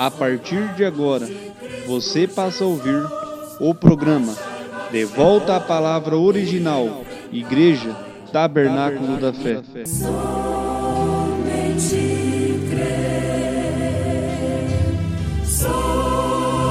A partir de agora, você passa a ouvir o programa De Volta à Palavra Original, Igreja Tabernáculo da Fé. Somente crer, somente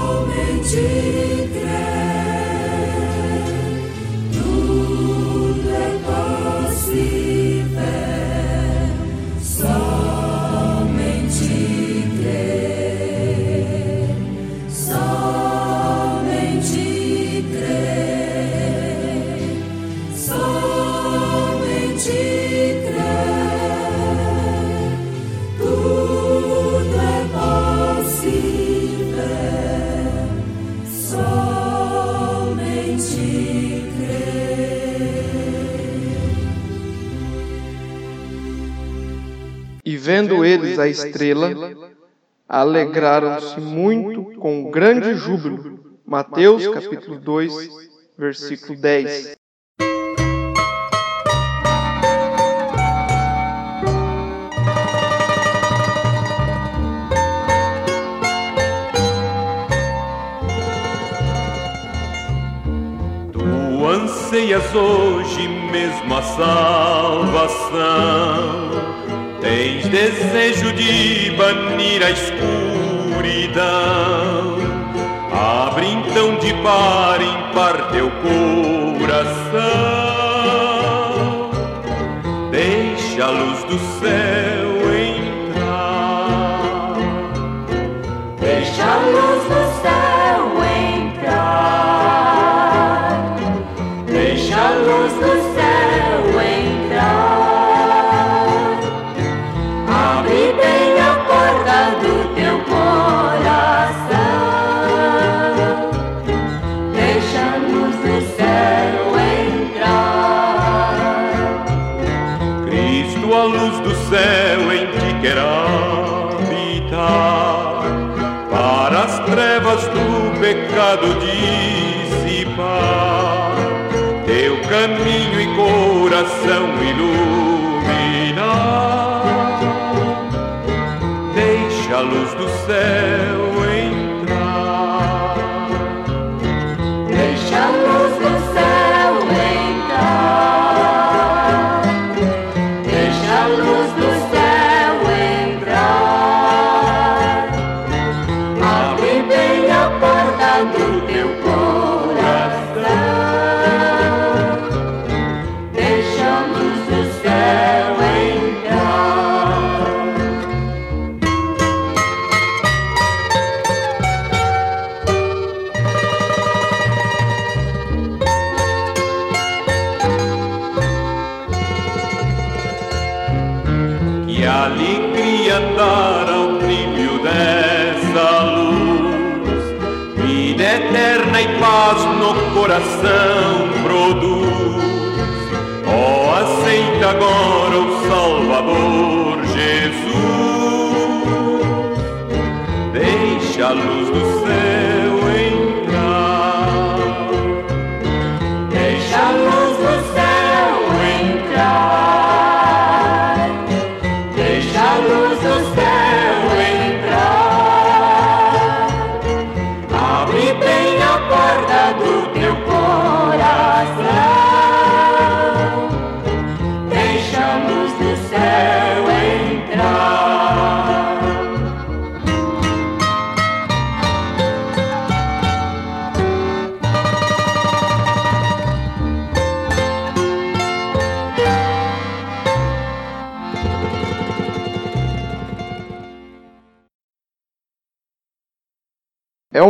a estrela, alegraram-se muito com grande júbilo. Mateus capítulo 2, versículo 10. Tu anseias hoje mesmo a salvação. Tens desejo de banir a escuridão. Abre então de par em par teu coração. Deixa a luz do céu pecado dissipar, teu caminho e coração iluminar. Deixa a luz do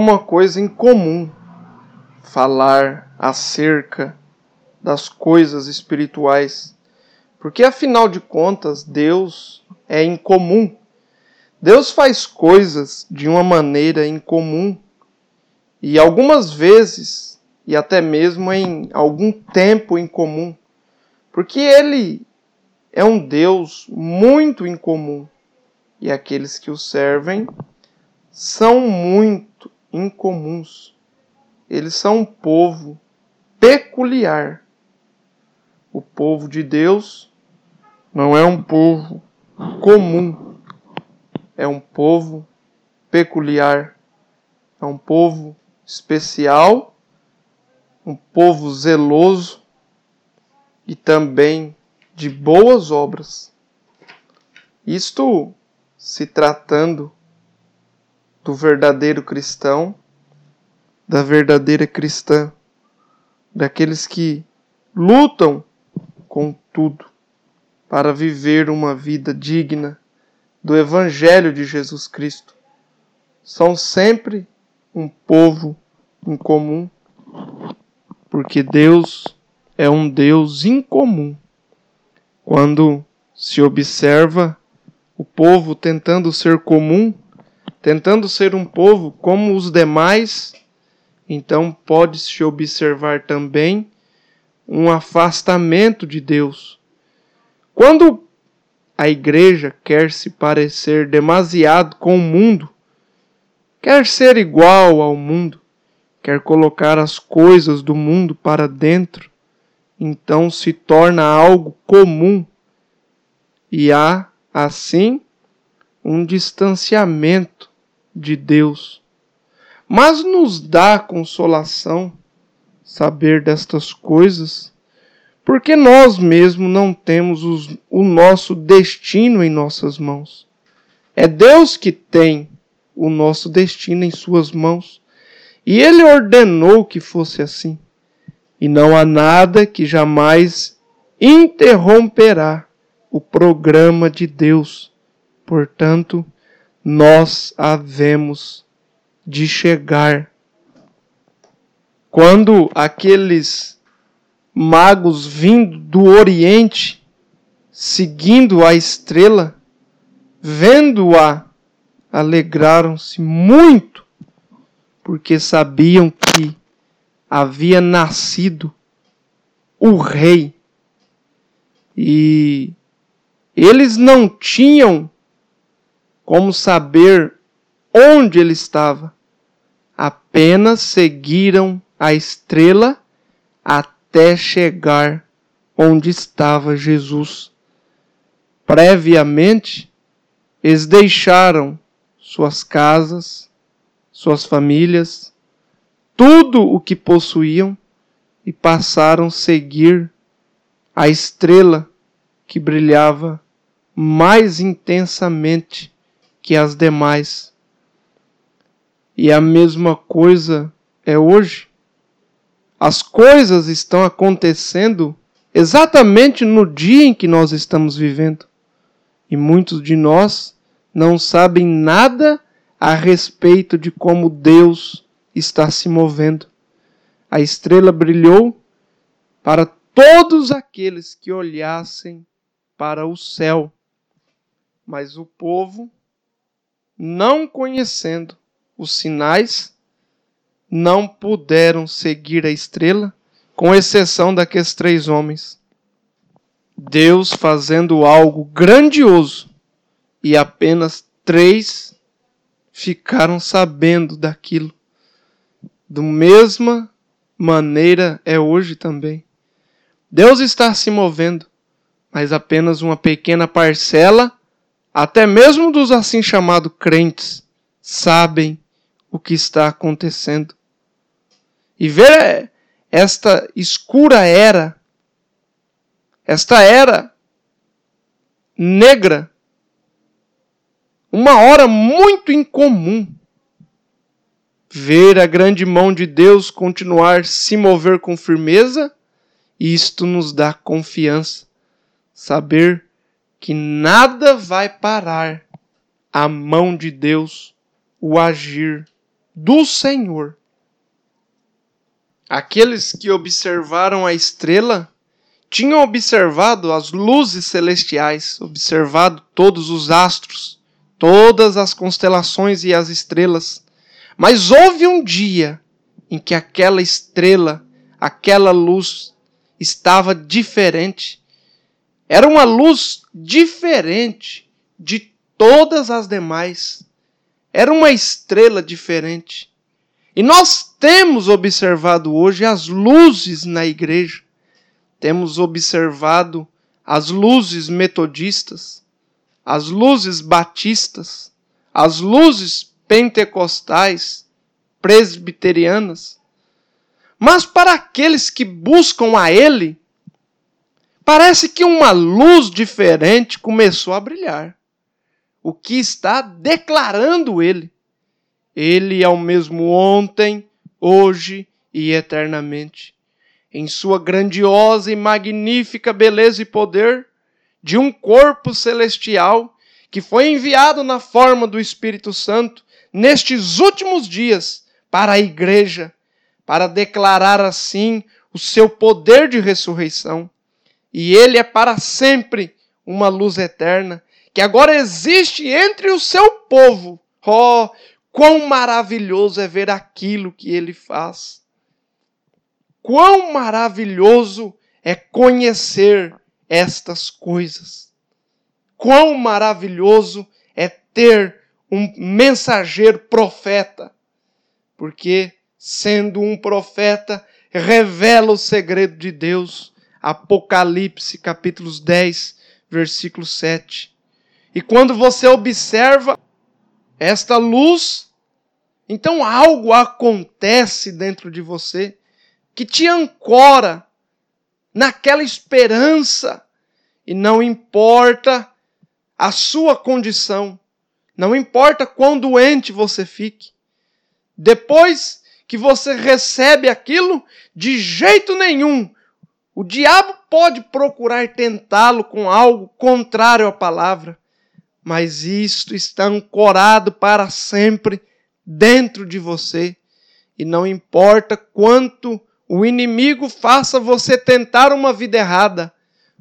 Uma coisa incomum falar acerca das coisas espirituais, porque afinal de contas Deus é incomum. Deus faz coisas de uma maneira incomum e algumas vezes e até mesmo em algum tempo incomum, porque ele é um Deus muito incomum e aqueles que o servem são muito incomuns. Eles são um povo peculiar. O povo de Deus não é um povo comum, é um povo peculiar, é um povo especial, um povo zeloso e também de boas obras. Isto se tratando do verdadeiro cristão, da verdadeira cristã, daqueles que lutam com tudo para viver uma vida digna do Evangelho de Jesus Cristo. São sempre um povo em comum, porque Deus é um Deus incomum. Quando se observa o povo tentando ser comum, tentando ser um povo como os demais, então pode-se observar também um afastamento de Deus. Quando a igreja quer se parecer demasiado com o mundo, quer ser igual ao mundo, quer colocar as coisas do mundo para dentro, então se torna algo comum e há, assim, um distanciamento de Deus. Mas nos dá consolação saber destas coisas porque nós mesmos não temos os, o nosso destino em nossas mãos. É Deus que tem o nosso destino em Suas mãos. E Ele ordenou que fosse assim. E não há nada que jamais interromperá o programa de Deus. Portanto, nós havemos de chegar. Quando aqueles magos vindo do Oriente, seguindo a estrela, vendo-a, alegraram-se muito, porque sabiam que havia nascido o rei. E eles não tinham como saber onde ele estava, apenas seguiram a estrela até chegar onde estava Jesus. Previamente, eles deixaram suas casas, suas famílias, tudo o que possuíam e passaram a seguir a estrela que brilhava mais intensamente que as demais. E a mesma coisa é hoje. As coisas estão acontecendo exatamente no dia em que nós estamos vivendo. E muitos de nós não sabem nada a respeito de como Deus está se movendo. A estrela brilhou para todos aqueles que olhassem para o céu. Mas o povo, não conhecendo os sinais, não puderam seguir a estrela, com exceção daqueles três homens. Deus fazendo algo grandioso e apenas três ficaram sabendo daquilo. Da mesma maneira é hoje também. Deus está se movendo, mas apenas uma pequena parcela, até mesmo dos assim chamados crentes, sabem o que está acontecendo e ver esta escura era, esta era negra, uma hora muito incomum. Ver a grande mão de Deus continuar se mover com firmeza, isto nos dá confiança. Saber que nada vai parar a mão de Deus, o agir do Senhor. Aqueles que observaram a estrela tinham observado as luzes celestiais, observado todos os astros, todas as constelações e as estrelas. Mas houve um dia em que aquela estrela, aquela luz, estava diferente. Era uma luz diferente de todas as demais. Era uma estrela diferente. E nós temos observado hoje as luzes na igreja. Temos observado as luzes metodistas, as luzes batistas, as luzes pentecostais, presbiterianas. Mas para aqueles que buscam a Ele, parece que uma luz diferente começou a brilhar. O que está declarando Ele. Ele é o mesmo ontem, hoje e eternamente. Em sua grandiosa e magnífica beleza e poder, de um corpo celestial que foi enviado na forma do Espírito Santo nestes últimos dias para a igreja, para declarar assim o seu poder de ressurreição. E ele é para sempre uma luz eterna, que agora existe entre o seu povo. Oh, quão maravilhoso é ver aquilo que ele faz! Quão maravilhoso é conhecer estas coisas! Quão maravilhoso é ter um mensageiro profeta, porque, sendo um profeta, revela o segredo de Deus. Apocalipse, capítulos 10, versículo 7. E quando você observa esta luz, então algo acontece dentro de você que te ancora naquela esperança, e não importa a sua condição, não importa quão doente você fique. Depois que você recebe aquilo, de jeito nenhum, o diabo pode procurar tentá-lo com algo contrário à palavra, mas isto está ancorado para sempre dentro de você. E não importa quanto o inimigo faça você tentar uma vida errada,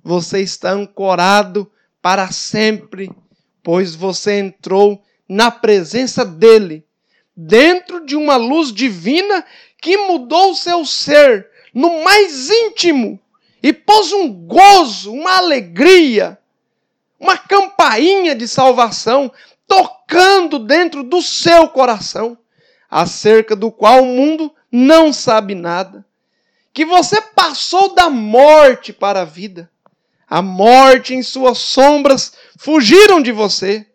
você está ancorado para sempre pois você entrou na presença dele, dentro de uma luz divina que mudou o seu ser no mais íntimo e pôs um gozo, uma alegria, uma campainha de salvação tocando dentro do seu coração, acerca do qual o mundo não sabe nada. Que você passou da morte para a vida a morte em suas sombras fugiram de você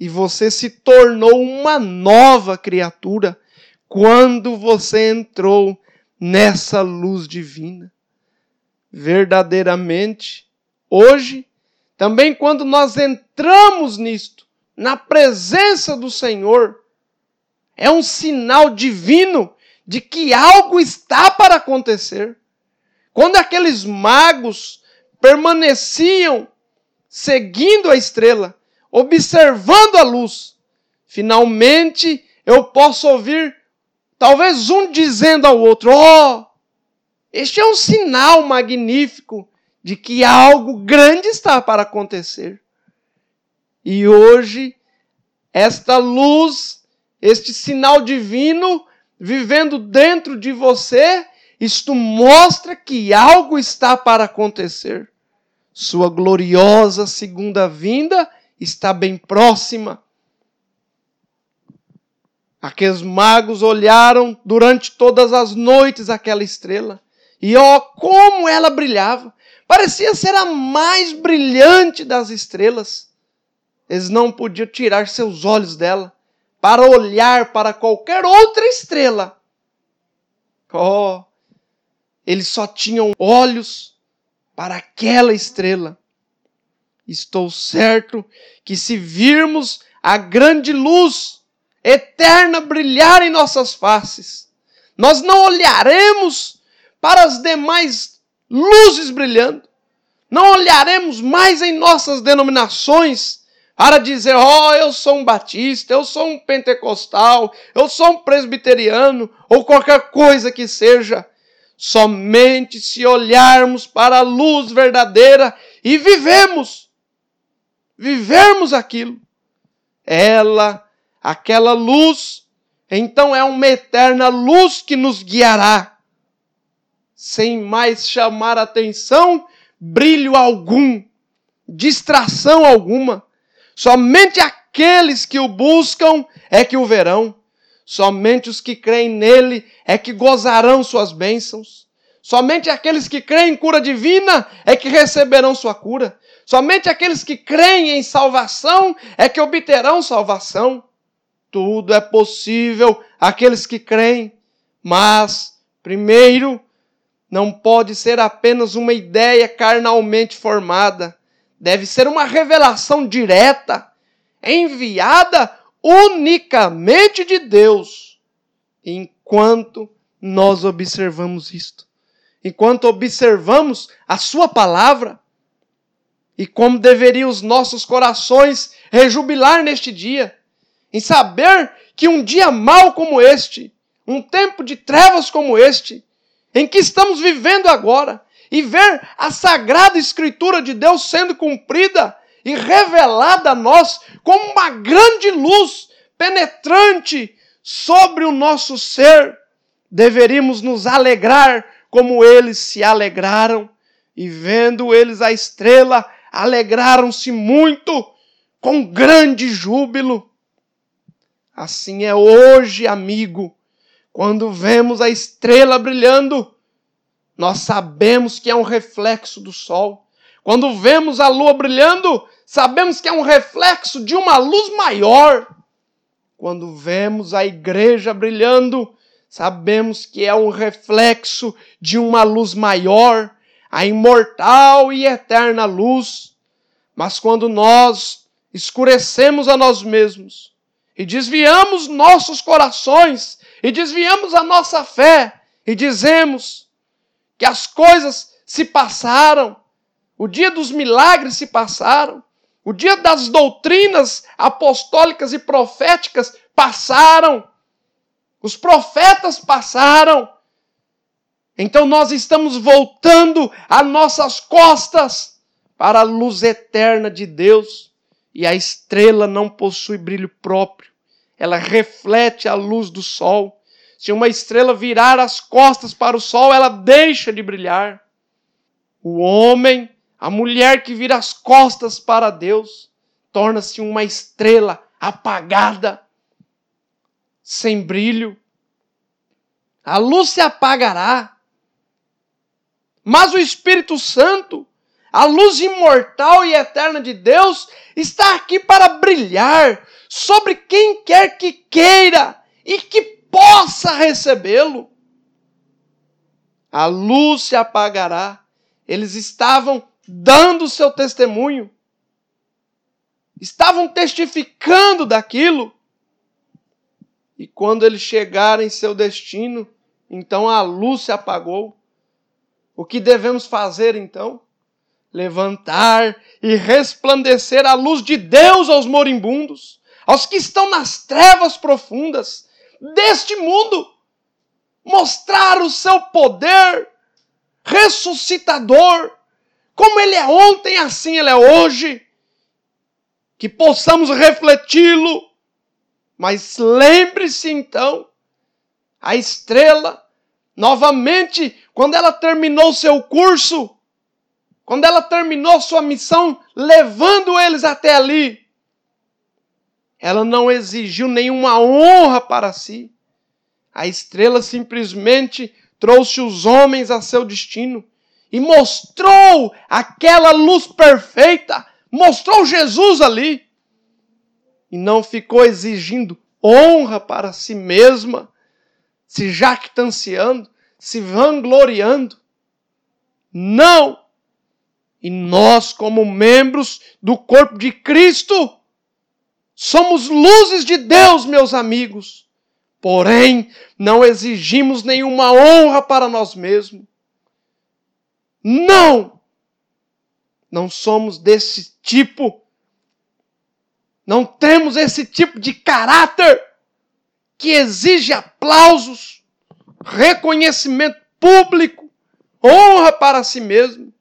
e você se tornou uma nova criatura quando você entrou nessa luz divina. Verdadeiramente, hoje, também quando nós entramos nisto, na presença do Senhor, é um sinal divino de que algo está para acontecer. Quando aqueles magos permaneciam seguindo a estrela, observando a luz. Finalmente eu posso ouvir talvez um dizendo ao outro: Oh, este é um sinal magnífico de que algo grande está para acontecer. E hoje, esta luz, este sinal divino, vivendo dentro de você, isto mostra que algo está para acontecer. Sua gloriosa segunda vinda está bem próxima. Aqueles magos olharam durante todas as noites aquela estrela. E ó, como ela brilhava! Parecia ser a mais brilhante das estrelas. Eles não podiam tirar seus olhos dela para olhar para qualquer outra estrela. Oh, eles só tinham olhos para aquela estrela. Estou certo que se virmos a grande luz eterna brilhar em nossas faces, nós não olharemos para as demais luzes brilhando, não olharemos mais em nossas denominações para dizer, ó, oh, eu sou um batista, eu sou um pentecostal, eu sou um presbiteriano, ou qualquer coisa que seja. Somente se olharmos para a luz verdadeira e vivemos, vivermos aquilo, ela, aquela luz, então é uma eterna luz que nos guiará, sem mais chamar atenção, brilho algum, distração alguma. Somente aqueles que o buscam é que o verão. Somente os que creem nele é que gozarão suas bênçãos. Somente aqueles que creem em cura divina é que receberão sua cura. Somente aqueles que creem em salvação é que obterão salvação. Tudo é possível àqueles que creem, mas, primeiro, não pode ser apenas uma ideia carnalmente formada. Deve ser uma revelação direta, enviada unicamente de Deus. Enquanto nós observamos isto, enquanto observamos a Sua palavra, e como deveriam os nossos corações rejubilar neste dia, em saber que um dia mau como este, um tempo de trevas como este, em que estamos vivendo agora, e ver a sagrada Escritura de Deus sendo cumprida e revelada a nós como uma grande luz penetrante sobre o nosso ser, deveríamos nos alegrar como eles se alegraram, e vendo eles a estrela, alegraram-se muito com grande júbilo. Assim é hoje, amigo, quando vemos a estrela brilhando, nós sabemos que é um reflexo do sol. Quando vemos a lua brilhando, sabemos que é um reflexo de uma luz maior. Quando vemos a igreja brilhando, sabemos que é um reflexo de uma luz maior, a imortal e eterna luz. Mas quando nós escurecemos a nós mesmos, e desviamos nossos corações, e desviamos a nossa fé, e dizemos que as coisas se passaram, o dia dos milagres se passaram, o dia das doutrinas apostólicas e proféticas passaram, os profetas passaram. Então nós estamos voltando as nossas costas para a luz eterna de Deus e a estrela não possui brilho próprio. Ela reflete a luz do sol. Se uma estrela virar as costas para o sol, ela deixa de brilhar. O homem, a mulher que vira as costas para Deus, torna-se uma estrela apagada, sem brilho. A luz se apagará. Mas o Espírito Santo, a luz imortal e eterna de Deus está aqui para brilhar sobre quem quer que queira e que possa recebê-lo. A luz se apagará. Eles estavam dando seu testemunho, estavam testificando daquilo. E quando eles chegaram em seu destino, então a luz se apagou. O que devemos fazer então? levantar e resplandecer a luz de Deus aos moribundos, aos que estão nas trevas profundas deste mundo, mostrar o seu poder ressuscitador, como ele é ontem, assim ele é hoje, que possamos refleti-lo. Mas lembre-se então, a estrela, novamente, quando ela terminou seu curso, quando ela terminou sua missão, levando eles até ali, ela não exigiu nenhuma honra para si. A estrela simplesmente trouxe os homens a seu destino e mostrou aquela luz perfeita, mostrou Jesus ali. E não ficou exigindo honra para si mesma, se jactanciando, se vangloriando. Não! E nós, como membros do corpo de Cristo, somos luzes de Deus, meus amigos. Porém, não exigimos nenhuma honra para nós mesmos. Não! Não somos desse tipo. Não temos esse tipo de caráter que exige aplausos, reconhecimento público, honra para si mesmo.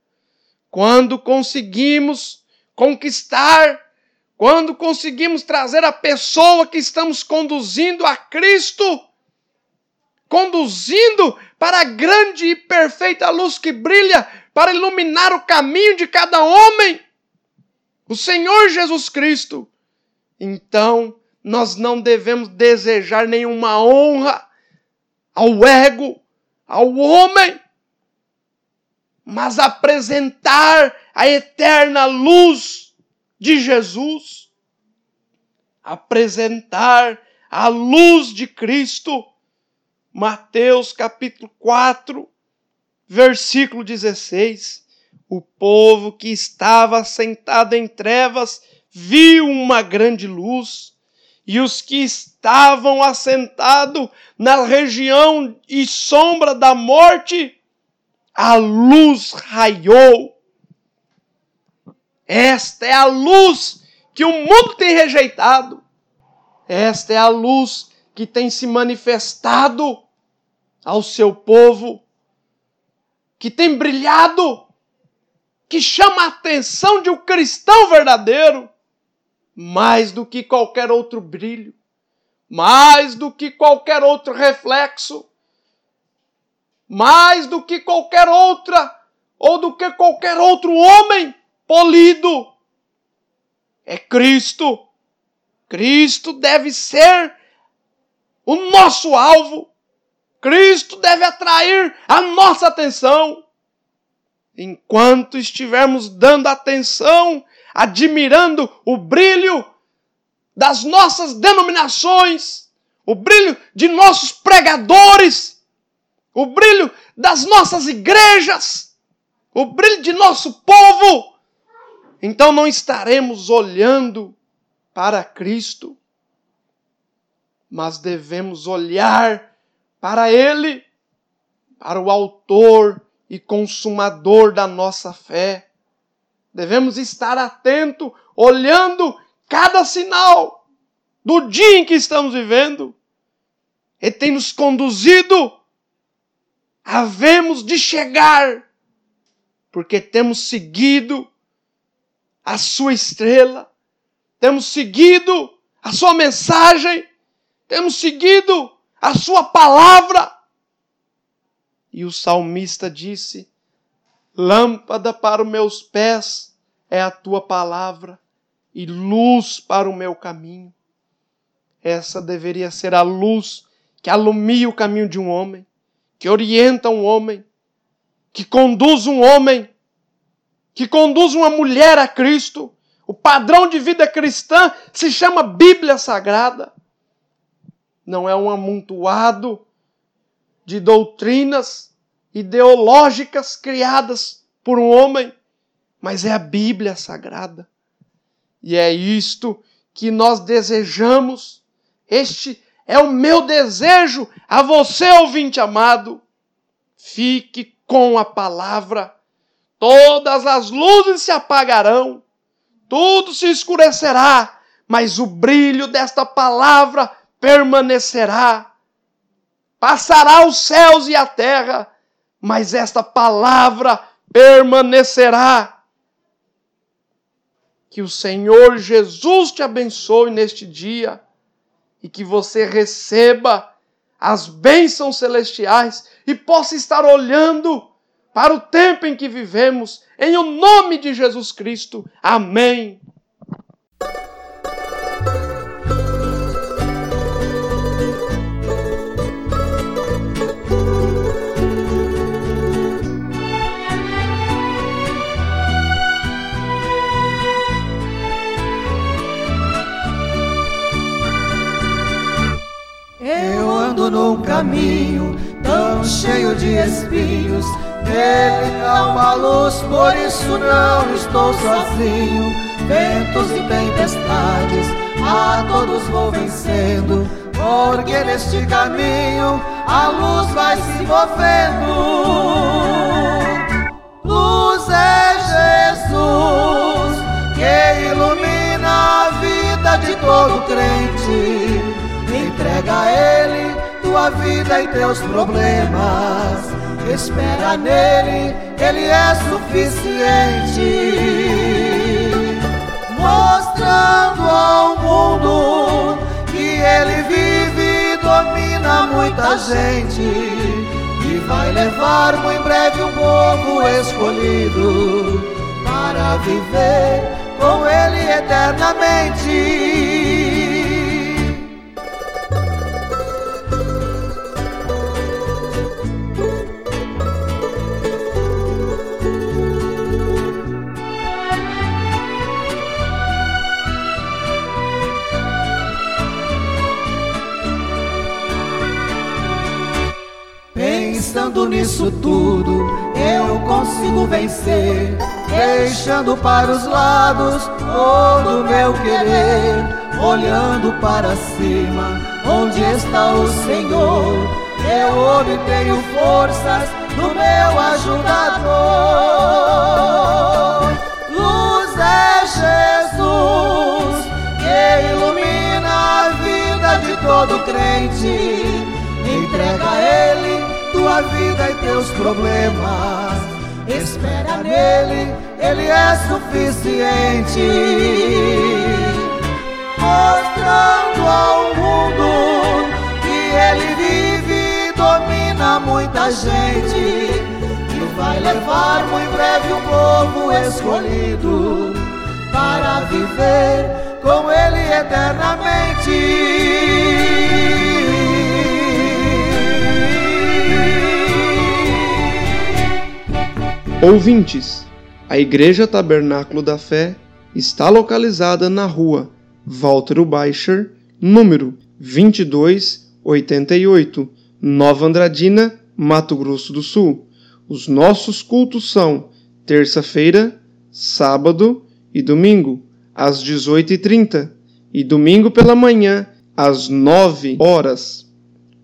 Quando conseguimos conquistar, quando conseguimos trazer a pessoa que estamos conduzindo a Cristo, conduzindo para a grande e perfeita luz que brilha para iluminar o caminho de cada homem, o Senhor Jesus Cristo. Então, nós não devemos desejar nenhuma honra ao ego, ao homem, mas apresentar a eterna luz de Jesus, apresentar a luz de Cristo. Mateus capítulo 4, versículo 16. O povo que estava sentado em trevas viu uma grande luz, e os que estavam assentados na região e sombra da morte, a luz raiou. Esta é a luz que o mundo tem rejeitado. Esta é a luz que tem se manifestado ao seu povo, que tem brilhado, que chama a atenção de um cristão verdadeiro, mais do que qualquer outro brilho, mais do que qualquer outro reflexo, mais do que qualquer outra ou do que qualquer outro homem polido. É Cristo. Cristo deve ser o nosso alvo. Cristo deve atrair a nossa atenção. Enquanto estivermos dando atenção, admirando o brilho das nossas denominações, o brilho de nossos pregadores, o brilho das nossas igrejas, o brilho de nosso povo, então não estaremos olhando para Cristo, mas devemos olhar para Ele, para o Autor e Consumador da nossa fé. Devemos estar atento, olhando cada sinal do dia em que estamos vivendo. Ele tem nos conduzido, havemos de chegar, porque temos seguido a sua estrela, temos seguido a sua mensagem, temos seguido a sua palavra. E o salmista disse: Lâmpada para os meus pés é a tua palavra e luz para o meu caminho. Essa deveria ser a luz que alumia o caminho de um homem, que orienta um homem, que conduz um homem, que conduz uma mulher a Cristo. O padrão de vida cristã se chama Bíblia Sagrada não é um amontoado de doutrinas ideológicas criadas por um homem, mas é a Bíblia Sagrada. E é isto que nós desejamos. Este é o meu desejo a você, ouvinte amado. Fique com a palavra. Todas as luzes se apagarão, tudo se escurecerá, mas o brilho desta palavra permanecerá. Passará os céus e a terra, mas esta palavra permanecerá. Que o Senhor Jesus te abençoe neste dia e que você receba as bênçãos celestiais e possa estar olhando para o tempo em que vivemos, em o nome de Jesus Cristo. Amém. num caminho tão cheio de espinhos. Nele há uma luz, por isso não estou sozinho. Ventos e tempestades, a todos vou vencendo. Porque neste caminho a luz vai se movendo. Luz é Jesus que ilumina a vida de todo crente. Entrega a Ele tua vida e teus problemas. Espera nele, ele é suficiente. Mostrando ao mundo que ele vive e domina muita gente. E vai levar muito em breve um povo escolhido para viver com ele eternamente. Pensando nisso tudo, eu consigo vencer. Deixando para os lados todo meu querer. Olhando para cima, onde está o Senhor? Eu obtenho forças do meu ajudador. Luz é Jesus que ilumina a vida de todo crente. Entrega Ele tua vida e teus problemas. Espera nele, Ele é suficiente. Mostrando ao mundo que Ele vive e domina muita gente. E vai levar muito breve um povo escolhido para viver com Ele Ouvintes, a Igreja Tabernáculo da Fé está localizada na rua Walter Baixer, número 2288, Nova Andradina, Mato Grosso do Sul. Os nossos cultos são terça-feira, sábado e domingo, às 18h30, e domingo pela manhã, às 9 horas.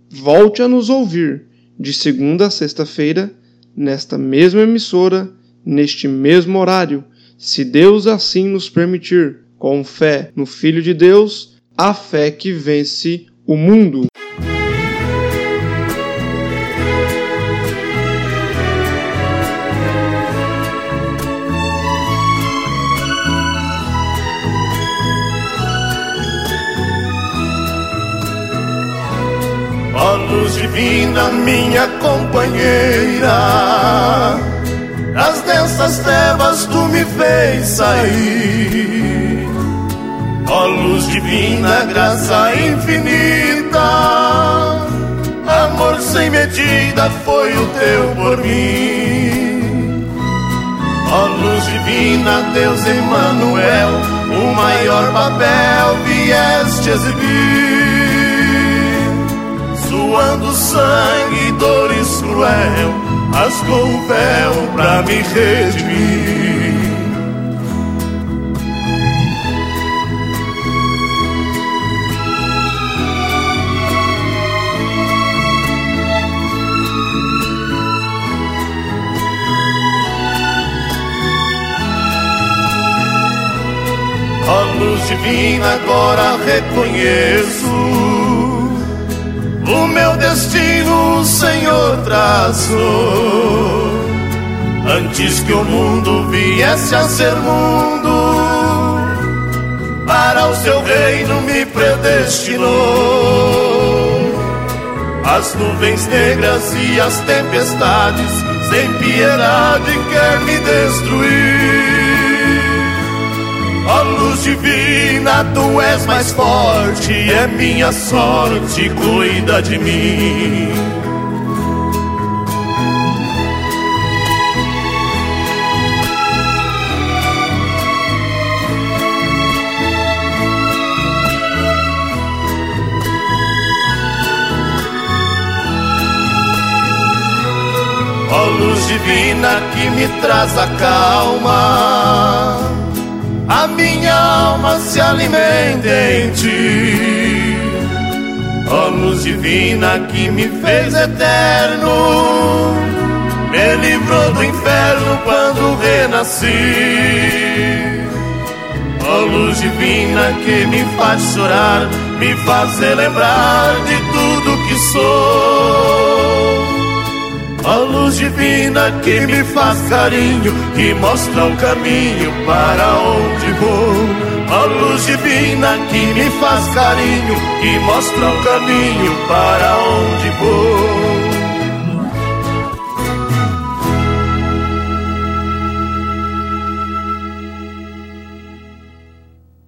Volte a nos ouvir de segunda a sexta-feira, nesta mesma emissora, neste mesmo horário, se Deus assim nos permitir, com fé no Filho de Deus, a fé que vence o mundo. Divina, minha companheira, das densas trevas tu me fez sair. Ó luz divina, graça infinita, amor sem medida foi o teu por mim. Ó luz divina, Deus Emmanuel, o maior papel vieste exibir suando sangue e dores cruel, rasgou o véu pra me redimir. Ó luz divina, agora reconheço o meu destino o Senhor traçou. Antes que o mundo viesse a ser mundo, para o seu reino me predestinou. As nuvens negras e as tempestades, sem piedade, quer me destruir. Ó luz divina, tu és mais forte, é minha sorte, cuida de mim. Ó luz divina que me traz a calma a minha alma se alimenta em ti. Ó luz divina que me fez eterno, me livrou do inferno quando renasci. Ó luz divina que me faz chorar, me faz lembrar de tudo que sou. Ó luz divina que me faz carinho, que mostra o caminho para onde vou. Ó luz divina que me faz carinho, que mostra o caminho para onde vou.